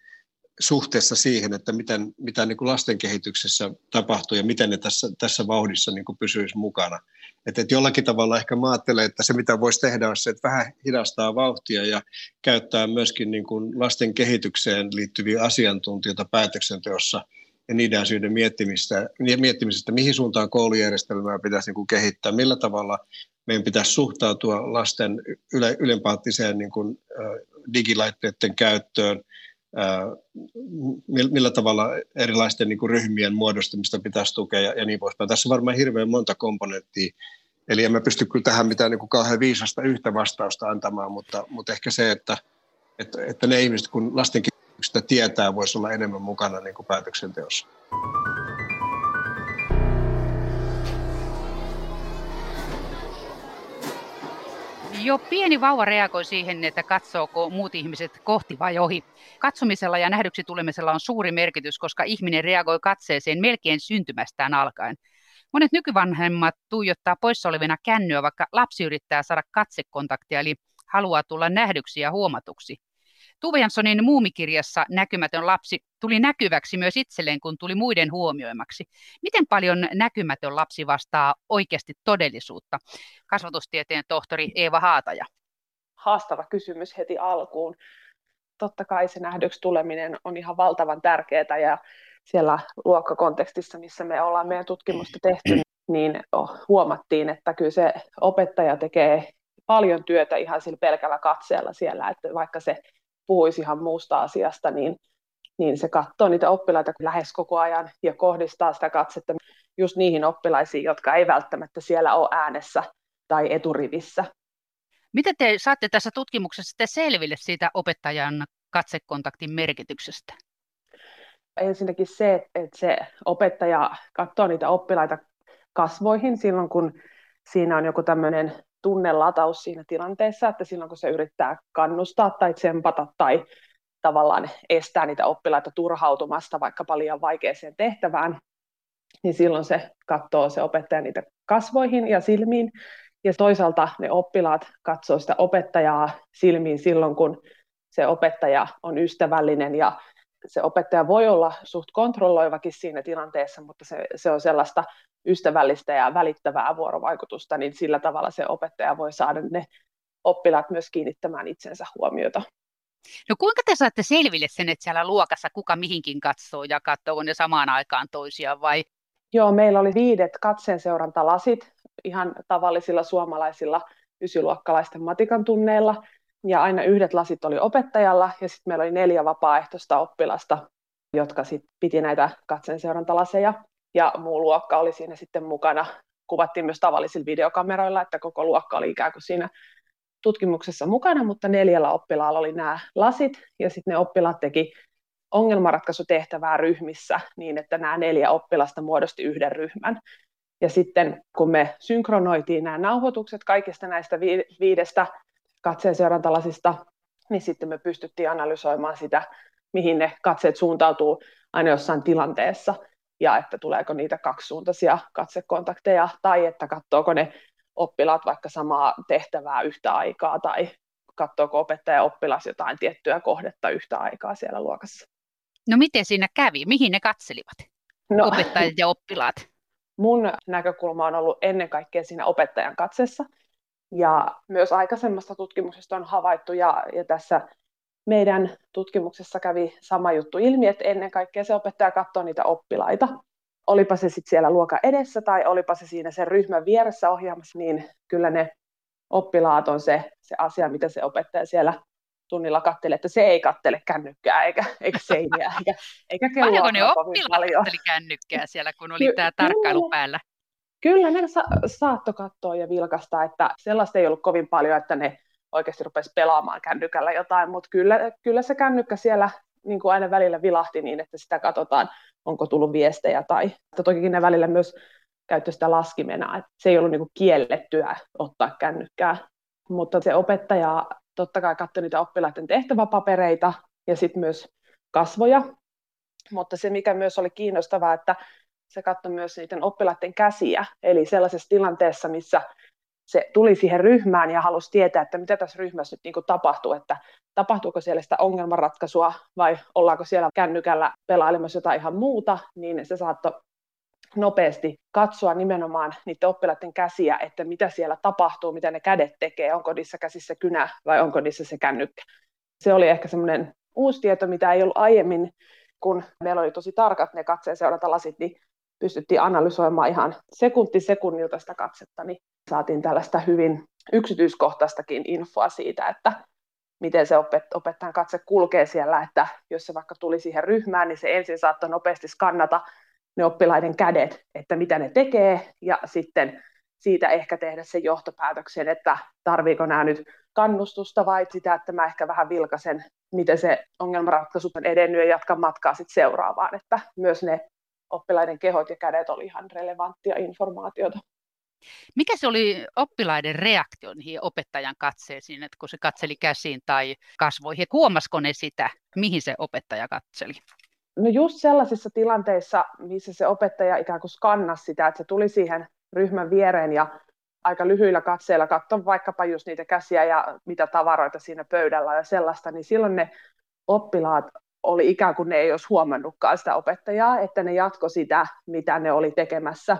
suhteessa siihen, että miten, mitä niin kuin lasten kehityksessä tapahtuu ja miten ne tässä, tässä vauhdissa niin kuin pysyisi mukana. Että et jollakin tavalla ehkä mä ajattelen, että se mitä voisi tehdä on se, että vähän hidastaa vauhtia ja käyttää myöskin niin kuin lasten kehitykseen liittyviä asiantuntijoita päätöksenteossa – ja niiden asioiden miettimistä, miettimistä, mihin suuntaan koulujärjestelmää pitäisi niin kuin kehittää, millä tavalla meidän pitäisi suhtautua lasten yle, ylenpaattiseen niin kuin, digilaitteiden käyttöön, millä tavalla erilaisten niin kuin ryhmien muodostamista pitäisi tukea ja, ja niin poispäin. Tässä on varmaan hirveän monta komponenttia, eli emme pysty kyllä tähän mitään niin kuin kauhean viisasta yhtä vastausta antamaan, mutta, mutta ehkä se, että, että, että ne ihmiset, kun lastenkin sitä tietää, voisi olla enemmän mukana niin kuin päätöksenteossa. Jo pieni vauva reagoi siihen, että katsooko muut ihmiset kohti vai ohi. Katsomisella ja nähdyksi tulemisella on suuri merkitys, koska ihminen reagoi katseeseen melkein syntymästään alkaen. Monet nykyvanhemmat tuijottaa poissa olevina kännyä, vaikka lapsi yrittää saada katsekontaktia, eli haluaa tulla nähdyksi ja huomatuksi. Tuve Janssonin muumikirjassa Näkymätön lapsi tuli näkyväksi myös itselleen, kun tuli muiden huomioimaksi. Miten paljon näkymätön lapsi vastaa oikeasti todellisuutta? Kasvatustieteen tohtori Eeva Haataja. Haastava kysymys heti alkuun. Totta kai se nähdyksi tuleminen on ihan valtavan tärkeää ja siellä luokkakontekstissa, missä me ollaan meidän tutkimusta tehty, niin huomattiin, että kyllä se opettaja tekee paljon työtä ihan sillä pelkällä katseella siellä, että vaikka se puhuisi ihan muusta asiasta, niin, niin se katsoo niitä oppilaita lähes koko ajan ja kohdistaa sitä katsetta just niihin oppilaisiin, jotka ei välttämättä siellä ole äänessä tai eturivissä. Mitä te saatte tässä tutkimuksessa sitten selville siitä opettajan katsekontaktin merkityksestä? Ensinnäkin se, että se opettaja katsoo niitä oppilaita kasvoihin silloin, kun siinä on joku tämmöinen tunnelataus siinä tilanteessa, että silloin kun se yrittää kannustaa tai tsempata tai tavallaan estää niitä oppilaita turhautumasta vaikka liian vaikeaseen tehtävään, niin silloin se katsoo se opettaja niitä kasvoihin ja silmiin, ja toisaalta ne oppilaat katsoo sitä opettajaa silmiin silloin, kun se opettaja on ystävällinen ja se opettaja voi olla suht kontrolloivakin siinä tilanteessa, mutta se, se on sellaista ystävällistä ja välittävää vuorovaikutusta, niin sillä tavalla se opettaja voi saada ne oppilaat myös kiinnittämään itsensä huomiota. No kuinka te saatte selville sen, että siellä luokassa kuka mihinkin katsoo ja katsoo ne samaan aikaan toisiaan vai? Joo, meillä oli viidet katseenseurantalasit ihan tavallisilla suomalaisilla ysiluokkalaisten matikan tunneilla. Ja aina yhdet lasit oli opettajalla ja sitten meillä oli neljä vapaaehtoista oppilasta, jotka sit piti näitä katseenseurantalaseja ja muu luokka oli siinä sitten mukana. Kuvattiin myös tavallisilla videokameroilla, että koko luokka oli ikään kuin siinä tutkimuksessa mukana, mutta neljällä oppilaalla oli nämä lasit, ja sitten ne oppilaat teki ongelmanratkaisutehtävää ryhmissä niin, että nämä neljä oppilasta muodosti yhden ryhmän. Ja sitten kun me synkronoitiin nämä nauhoitukset kaikista näistä viidestä katseen seurantalasista, niin sitten me pystyttiin analysoimaan sitä, mihin ne katseet suuntautuu aina jossain tilanteessa ja että tuleeko niitä kaksisuuntaisia katsekontakteja, tai että katsoako ne oppilaat vaikka samaa tehtävää yhtä aikaa, tai katsoako opettaja oppilas jotain tiettyä kohdetta yhtä aikaa siellä luokassa. No miten siinä kävi? Mihin ne katselivat? No, opettajat ja oppilaat. Mun näkökulma on ollut ennen kaikkea siinä opettajan katsessa. Ja myös aikaisemmasta tutkimuksesta on havaittu, ja, ja tässä meidän tutkimuksessa kävi sama juttu ilmi, että ennen kaikkea se opettaja katsoo niitä oppilaita. Olipa se sitten siellä luokan edessä tai olipa se siinä sen ryhmän vieressä ohjaamassa, niin kyllä ne oppilaat on se, se asia, mitä se opettaja siellä tunnilla kattelee, että se ei kattele kännykkää eikä, eikä seiniä eikä, eikä kelloa Paljonko ne oppilaat katteli kännykkää siellä, kun oli Ky- tämä tarkkailu kyllä, päällä? Kyllä ne sa- saatto katsoa ja vilkasta, että sellaista ei ollut kovin paljon, että ne oikeasti rupesi pelaamaan kännykällä jotain, mutta kyllä, kyllä se kännykkä siellä niin kuin aina välillä vilahti niin, että sitä katsotaan, onko tullut viestejä tai toki ne välillä myös käyttö sitä laskimena, että se ei ollut niin kuin kiellettyä ottaa kännykkää, mutta se opettaja totta kai katsoi niitä oppilaiden tehtäväpapereita ja sitten myös kasvoja, mutta se mikä myös oli kiinnostavaa, että se katsoi myös niiden oppilaiden käsiä, eli sellaisessa tilanteessa, missä se tuli siihen ryhmään ja halusi tietää, että mitä tässä ryhmässä nyt niin tapahtuu, että tapahtuuko siellä sitä ongelmanratkaisua vai ollaanko siellä kännykällä pelailemassa jotain ihan muuta, niin se saattoi nopeasti katsoa nimenomaan niiden oppilaiden käsiä, että mitä siellä tapahtuu, mitä ne kädet tekee, onko niissä käsissä kynä vai onko niissä se kännykkä. Se oli ehkä semmoinen uusi tieto, mitä ei ollut aiemmin, kun meillä oli tosi tarkat ne katseen lasit, niin pystyttiin analysoimaan ihan sekunti sekunnilta sitä katsetta, niin saatiin tällaista hyvin yksityiskohtaistakin infoa siitä, että miten se opettajan katse kulkee siellä, että jos se vaikka tuli siihen ryhmään, niin se ensin saattoi nopeasti skannata ne oppilaiden kädet, että mitä ne tekee, ja sitten siitä ehkä tehdä sen johtopäätöksen, että tarviiko nämä nyt kannustusta vai sitä, että mä ehkä vähän vilkasen, miten se ongelmanratkaisu on edennyt ja jatkan matkaa sitten seuraavaan, että myös ne oppilaiden kehot ja kädet oli ihan relevanttia informaatiota. Mikä se oli oppilaiden reaktio niihin opettajan katseisiin, että kun se katseli käsiin tai kasvoihin? Huomasiko ne sitä, mihin se opettaja katseli? No just sellaisissa tilanteissa, missä se opettaja ikään kuin skannasi sitä, että se tuli siihen ryhmän viereen ja aika lyhyillä katseilla katson vaikkapa just niitä käsiä ja mitä tavaroita siinä pöydällä ja sellaista, niin silloin ne oppilaat oli ikään kuin ne ei olisi huomannutkaan sitä opettajaa, että ne jatko sitä, mitä ne oli tekemässä.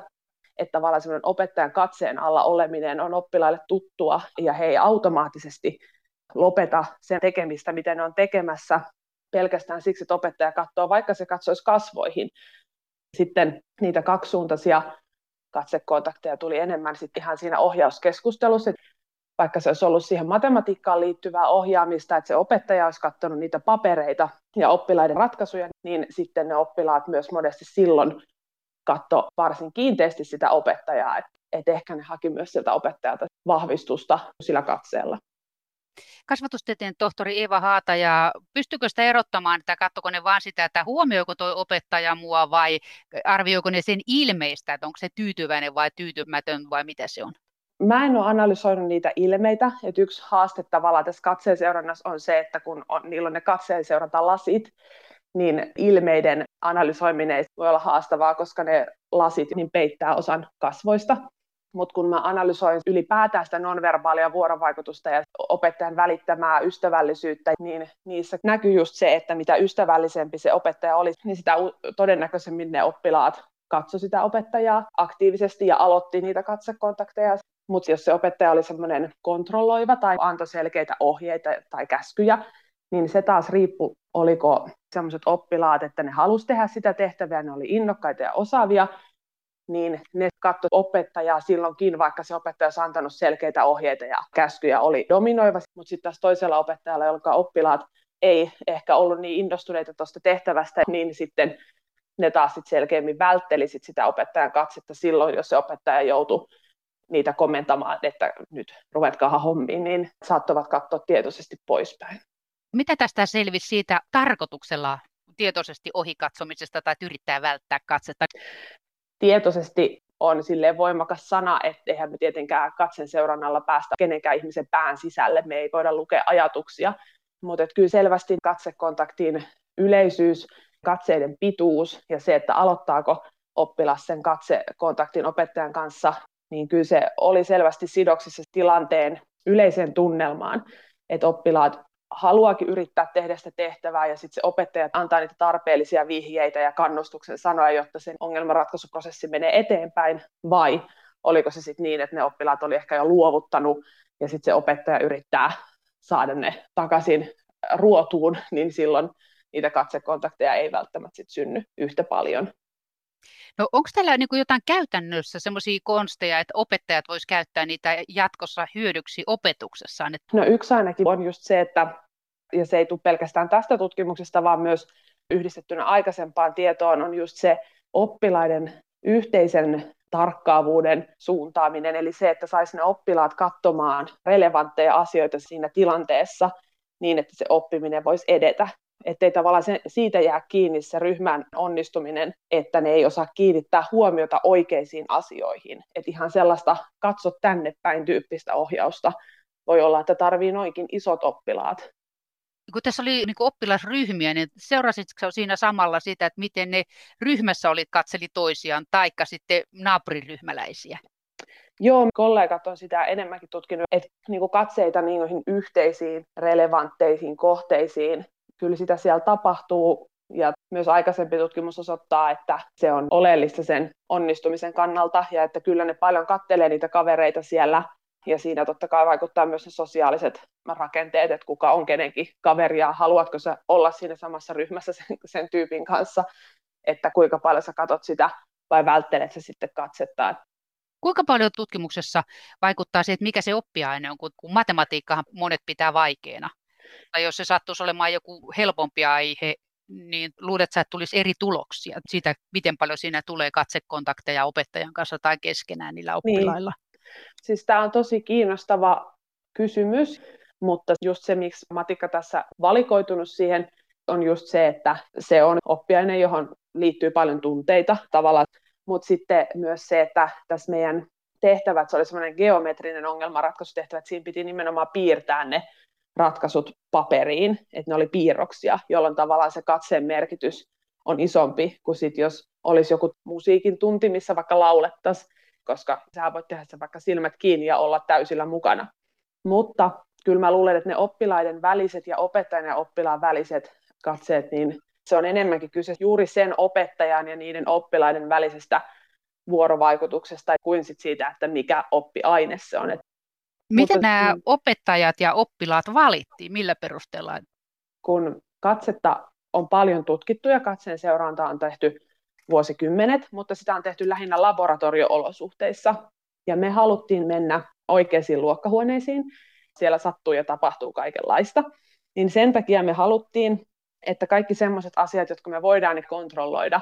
Että tavallaan semmoinen opettajan katseen alla oleminen on oppilaille tuttua ja he ei automaattisesti lopeta sen tekemistä, mitä ne on tekemässä, pelkästään siksi, että opettaja katsoo, vaikka se katsoisi kasvoihin. Sitten niitä kaksisuuntaisia katsekontakteja tuli enemmän sitten ihan siinä ohjauskeskustelussa, vaikka se olisi ollut siihen matematiikkaan liittyvää ohjaamista, että se opettaja olisi katsonut niitä papereita ja oppilaiden ratkaisuja, niin sitten ne oppilaat myös monesti silloin katso varsin kiinteästi sitä opettajaa, että et ehkä ne haki myös sieltä opettajalta vahvistusta sillä katseella kasvatustieteen tohtori Eva Haata, ja pystyykö sitä erottamaan, että katsoko ne vaan sitä, että huomioiko tuo opettaja mua vai arvioiko ne sen ilmeistä, että onko se tyytyväinen vai tyytymätön vai mitä se on? Mä en ole analysoinut niitä ilmeitä, että yksi haaste tavallaan tässä katseen seurannassa on se, että kun on, niillä on ne katseen lasit, niin ilmeiden analysoiminen voi olla haastavaa, koska ne lasit niin peittää osan kasvoista mutta kun mä analysoin ylipäätään sitä nonverbaalia vuorovaikutusta ja opettajan välittämää ystävällisyyttä, niin niissä näkyy just se, että mitä ystävällisempi se opettaja oli, niin sitä todennäköisemmin ne oppilaat katsoi sitä opettajaa aktiivisesti ja aloitti niitä katsekontakteja. Mutta jos se opettaja oli semmoinen kontrolloiva tai antoi selkeitä ohjeita tai käskyjä, niin se taas riippui, oliko sellaiset oppilaat, että ne halusi tehdä sitä tehtävää, ne oli innokkaita ja osaavia, niin ne katsoi opettajaa silloinkin, vaikka se opettaja olisi antanut selkeitä ohjeita ja käskyjä, oli dominoiva, mutta sitten taas toisella opettajalla, jonka oppilaat ei ehkä ollut niin innostuneita tuosta tehtävästä, niin sitten ne taas sit selkeämmin vältteli sit sitä opettajan katsetta silloin, jos se opettaja joutui niitä komentamaan, että nyt ruvetkaa hommiin, niin saattavat katsoa tietoisesti poispäin. Mitä tästä selvisi siitä tarkoituksella tietoisesti ohikatsomisesta tai yrittää välttää katsetta? tietoisesti on sille voimakas sana, että eihän me tietenkään katsen seurannalla päästä kenenkään ihmisen pään sisälle, me ei voida lukea ajatuksia, mutta kyllä selvästi katsekontaktin yleisyys, katseiden pituus ja se, että aloittaako oppilas sen katsekontaktin opettajan kanssa, niin kyllä se oli selvästi sidoksissa tilanteen yleiseen tunnelmaan, että oppilaat haluakin yrittää tehdä sitä tehtävää ja sitten se opettaja antaa niitä tarpeellisia vihjeitä ja kannustuksen sanoja, jotta sen ongelmanratkaisuprosessi menee eteenpäin, vai oliko se sitten niin, että ne oppilaat oli ehkä jo luovuttanut ja sitten se opettaja yrittää saada ne takaisin ruotuun, niin silloin niitä katsekontakteja ei välttämättä sit synny yhtä paljon. No onko täällä niin jotain käytännössä semmoisia konsteja, että opettajat voisivat käyttää niitä jatkossa hyödyksi opetuksessaan? No yksi ainakin on just se, että, ja se ei tule pelkästään tästä tutkimuksesta, vaan myös yhdistettynä aikaisempaan tietoon, on just se oppilaiden yhteisen tarkkaavuuden suuntaaminen, eli se, että saisi ne oppilaat katsomaan relevantteja asioita siinä tilanteessa niin, että se oppiminen voisi edetä ettei tavallaan se, siitä jää kiinni se ryhmän onnistuminen, että ne ei osaa kiinnittää huomiota oikeisiin asioihin. Että ihan sellaista katso tänne päin tyyppistä ohjausta voi olla, että tarvii noinkin isot oppilaat. Kun tässä oli niin oppilasryhmiä, niin seurasitko siinä samalla sitä, että miten ne ryhmässä olit katseli toisiaan, taikka sitten naapuriryhmäläisiä? Joo, kollegat on sitä enemmänkin tutkinut, että niin katseita niihin yhteisiin relevantteihin kohteisiin kyllä sitä siellä tapahtuu ja myös aikaisempi tutkimus osoittaa, että se on oleellista sen onnistumisen kannalta ja että kyllä ne paljon kattelee niitä kavereita siellä ja siinä totta kai vaikuttaa myös ne sosiaaliset rakenteet, että kuka on kenenkin kaveri ja haluatko sä olla siinä samassa ryhmässä sen, sen tyypin kanssa, että kuinka paljon sä katot sitä vai välttelet sä sitten katsetta. Kuinka paljon tutkimuksessa vaikuttaa se, että mikä se oppiaine on, kun matematiikkahan monet pitää vaikeana? Tai jos se sattuisi olemaan joku helpompi aihe, niin luulet että tulisi eri tuloksia siitä, miten paljon siinä tulee katsekontakteja opettajan kanssa tai keskenään niillä niin. oppilailla? Niin. Siis tämä on tosi kiinnostava kysymys, mutta just se, miksi matikka tässä valikoitunut siihen, on just se, että se on oppiaine, johon liittyy paljon tunteita tavallaan, mutta sitten myös se, että tässä meidän tehtävät, se oli semmoinen geometrinen ongelmanratkaisutehtävä, että siinä piti nimenomaan piirtää ne ratkaisut paperiin, että ne oli piirroksia, jolloin tavallaan se katseen merkitys on isompi kuin sit, jos olisi joku musiikin tunti, missä vaikka laulettaisiin, koska sä voit tehdä sen vaikka silmät kiinni ja olla täysillä mukana. Mutta kyllä mä luulen, että ne oppilaiden väliset ja opettajan ja oppilaan väliset katseet, niin se on enemmänkin kyse juuri sen opettajan ja niiden oppilaiden välisestä vuorovaikutuksesta kuin sit siitä, että mikä oppiaine se on. Et Miten Mutta, nämä opettajat ja oppilaat valittiin? Millä perusteella? Kun katsetta on paljon tutkittu ja katseen seuranta on tehty vuosikymmenet, mutta sitä on tehty lähinnä laboratorio-olosuhteissa. Ja me haluttiin mennä oikeisiin luokkahuoneisiin. Siellä sattuu ja tapahtuu kaikenlaista. Niin sen takia me haluttiin, että kaikki sellaiset asiat, jotka me voidaan kontrolloida,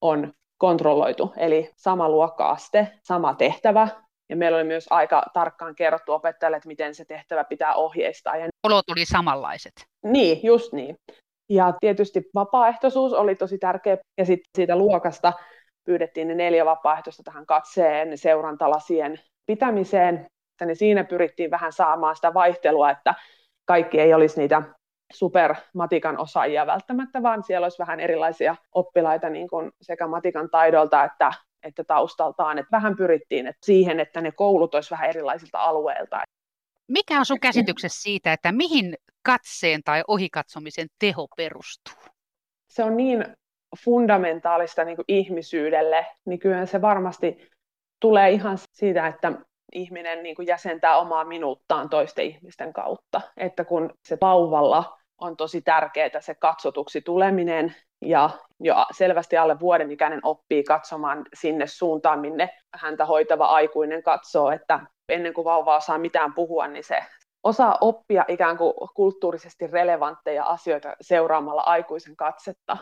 on kontrolloitu. Eli sama luokkaaste, sama tehtävä, ja meillä oli myös aika tarkkaan kerrottu opettajalle, että miten se tehtävä pitää ohjeistaa. Ja... Olot tuli samanlaiset. Niin, just niin. Ja tietysti vapaaehtoisuus oli tosi tärkeä. Ja sitten siitä luokasta pyydettiin ne neljä vapaaehtoista tähän katseen seurantalasien pitämiseen. Niin siinä pyrittiin vähän saamaan sitä vaihtelua, että kaikki ei olisi niitä supermatikan osaajia välttämättä, vaan siellä olisi vähän erilaisia oppilaita niin kuin sekä matikan taidolta että että taustaltaan, että vähän pyrittiin että siihen, että ne koulut olisi vähän erilaisilta alueilta. Mikä on sun käsityksessä siitä, että mihin katseen tai ohikatsomisen teho perustuu? Se on niin fundamentaalista niin kuin ihmisyydelle, niin kyllä se varmasti tulee ihan siitä, että ihminen niin kuin jäsentää omaa minuuttaan toisten ihmisten kautta. Että kun se vauvalla on tosi tärkeää se katsotuksi tuleminen ja jo selvästi alle vuoden ikäinen oppii katsomaan sinne suuntaan, minne häntä hoitava aikuinen katsoo, että ennen kuin vauva osaa mitään puhua, niin se osaa oppia ikään kuin kulttuurisesti relevantteja asioita seuraamalla aikuisen katsetta.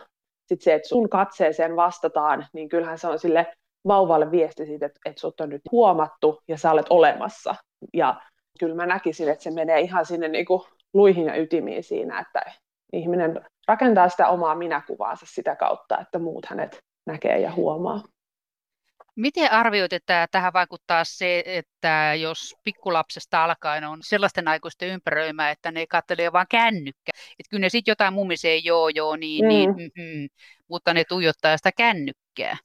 Sitten se, että sun katseeseen vastataan, niin kyllähän se on sille vauvalle viesti siitä, että, että sut on nyt huomattu ja sä olet olemassa. Ja kyllä mä näkisin, että se menee ihan sinne niin kuin luihin ja ytimiin siinä, että ihminen rakentaa sitä omaa minäkuvaansa sitä kautta, että muut hänet näkee ja huomaa. Miten arvioit, että tähän vaikuttaa se, että jos pikkulapsesta alkaen on sellaisten aikuisten ympäröimä, että ne katselee vain kännykkä. Että kyllä ne sitten jotain mumisee, joo joo, niin, niin mm. niin mm, mutta ne tuijottaa sitä kännykkää.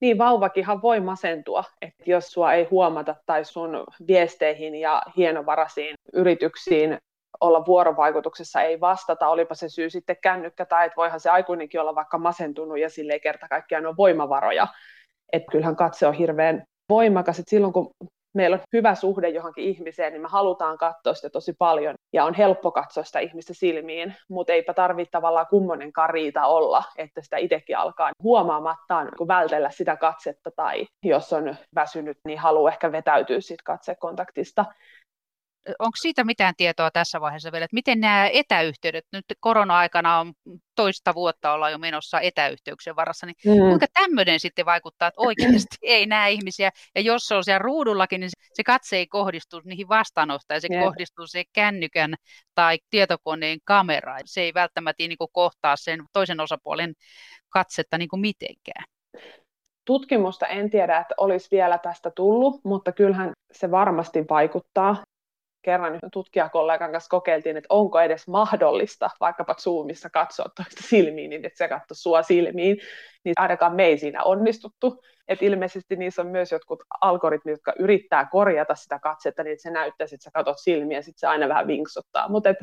Niin, vauvakinhan voi masentua, että jos sua ei huomata tai sun viesteihin ja hienovaraisiin yrityksiin olla vuorovaikutuksessa, ei vastata, olipa se syy sitten kännykkä tai että voihan se aikuinenkin olla vaikka masentunut ja sille ei kerta kaikkiaan ole voimavaroja. Että kyllähän katse on hirveän voimakas, että silloin kun meillä on hyvä suhde johonkin ihmiseen, niin me halutaan katsoa sitä tosi paljon ja on helppo katsoa sitä ihmistä silmiin, mutta eipä tarvitse tavallaan kummonen kariita olla, että sitä itsekin alkaa huomaamattaan niin vältellä sitä katsetta tai jos on väsynyt, niin haluaa ehkä vetäytyä siitä katsekontaktista onko siitä mitään tietoa tässä vaiheessa vielä, että miten nämä etäyhteydet, nyt korona-aikana on toista vuotta olla jo menossa etäyhteyksien varassa, niin mm. kuinka tämmöinen sitten vaikuttaa, että oikeasti ei näe ihmisiä, ja jos se on siellä ruudullakin, niin se katse ei kohdistu niihin vastaanottajiin, se Jep. kohdistuu se kännykän tai tietokoneen kameraan, se ei välttämättä niin kohtaa sen toisen osapuolen katsetta niin kuin mitenkään tutkimusta en tiedä, että olisi vielä tästä tullut, mutta kyllähän se varmasti vaikuttaa kerran tutkijakollegan kanssa kokeiltiin, että onko edes mahdollista vaikkapa Zoomissa katsoa toista silmiin, niin että se katsoo sua silmiin, niin ainakaan me ei siinä onnistuttu. Et ilmeisesti niissä on myös jotkut algoritmit, jotka yrittää korjata sitä katsetta, niin että se näyttäisi, että sä katsot silmiä, ja sitten se aina vähän vinksottaa. Mutta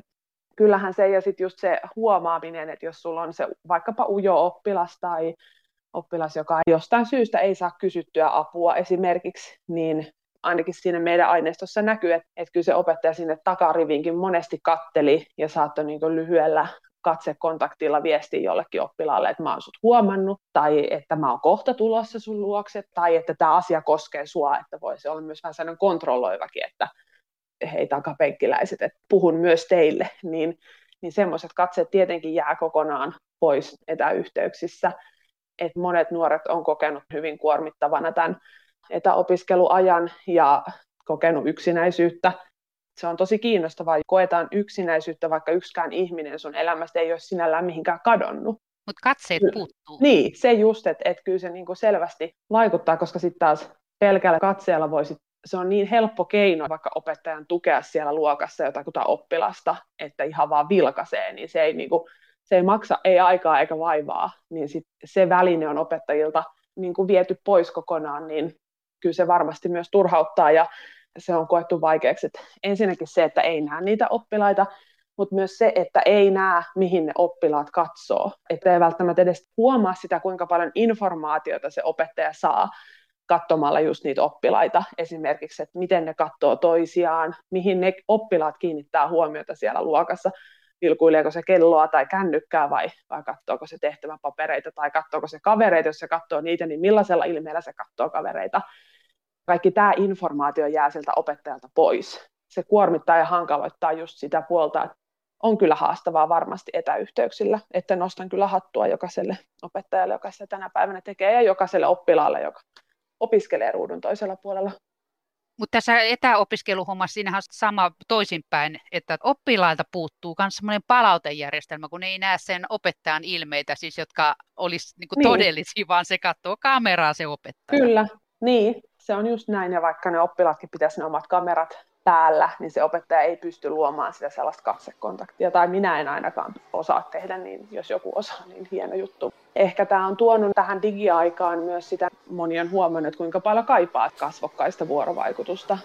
kyllähän se ja sitten just se huomaaminen, että jos sulla on se vaikkapa ujo oppilas tai oppilas, joka jostain syystä ei saa kysyttyä apua esimerkiksi, niin ainakin siinä meidän aineistossa näkyy, että, että kyllä se opettaja sinne takarivinkin monesti katteli ja saattoi niin lyhyellä katsekontaktilla viestiä jollekin oppilaalle, että mä oon sut huomannut, tai että mä oon kohta tulossa sun luokse, tai että tämä asia koskee sua, että voisi olla myös vähän sellainen kontrolloivakin, että hei takapenkkiläiset, että puhun myös teille, niin, niin semmoiset katseet tietenkin jää kokonaan pois etäyhteyksissä, että monet nuoret on kokenut hyvin kuormittavana tämän etäopiskeluajan ja kokenut yksinäisyyttä. Se on tosi kiinnostavaa. Koetaan yksinäisyyttä, vaikka yksikään ihminen sun elämästä ei ole sinällään mihinkään kadonnut. Mutta katseet puuttuu. Niin, se just, että et kyllä se niinku selvästi vaikuttaa, koska sitten taas pelkällä katseella voisi se on niin helppo keino vaikka opettajan tukea siellä luokassa jotakuta oppilasta, että ihan vaan vilkaisee, niin se ei, niinku, se ei maksa ei aikaa eikä vaivaa, niin sit se väline on opettajilta niin kuin viety pois kokonaan, niin kyllä se varmasti myös turhauttaa ja se on koettu vaikeaksi. Että ensinnäkin se, että ei näe niitä oppilaita, mutta myös se, että ei näe, mihin ne oppilaat katsoo. Että ei välttämättä edes huomaa sitä, kuinka paljon informaatiota se opettaja saa katsomalla just niitä oppilaita esimerkiksi, että miten ne katsoo toisiaan, mihin ne oppilaat kiinnittää huomiota siellä luokassa, vilkuileeko se kelloa tai kännykkää vai, vai katsoako se tehtäväpapereita tai katsoako se kavereita, jos se katsoo niitä, niin millaisella ilmeellä se katsoo kavereita kaikki tämä informaatio jää sieltä opettajalta pois. Se kuormittaa ja hankaloittaa just sitä puolta, että on kyllä haastavaa varmasti etäyhteyksillä, että nostan kyllä hattua jokaiselle opettajalle, joka sitä tänä päivänä tekee, ja jokaiselle oppilaalle, joka opiskelee ruudun toisella puolella. Mutta tässä etäopiskeluhommassa siinähän on sama toisinpäin, että oppilailta puuttuu myös semmoinen palautejärjestelmä, kun ei näe sen opettajan ilmeitä, siis jotka olisi niinku niin. todellisia, vaan se katsoo kameraa se opettaja. Kyllä, niin se on just näin, ja vaikka ne oppilaatkin pitäisi ne omat kamerat päällä, niin se opettaja ei pysty luomaan sitä sellaista katsekontaktia, tai minä en ainakaan osaa tehdä, niin jos joku osaa, niin hieno juttu. Ehkä tämä on tuonut tähän digiaikaan myös sitä, moni on huomannut, kuinka paljon kaipaa kasvokkaista vuorovaikutusta.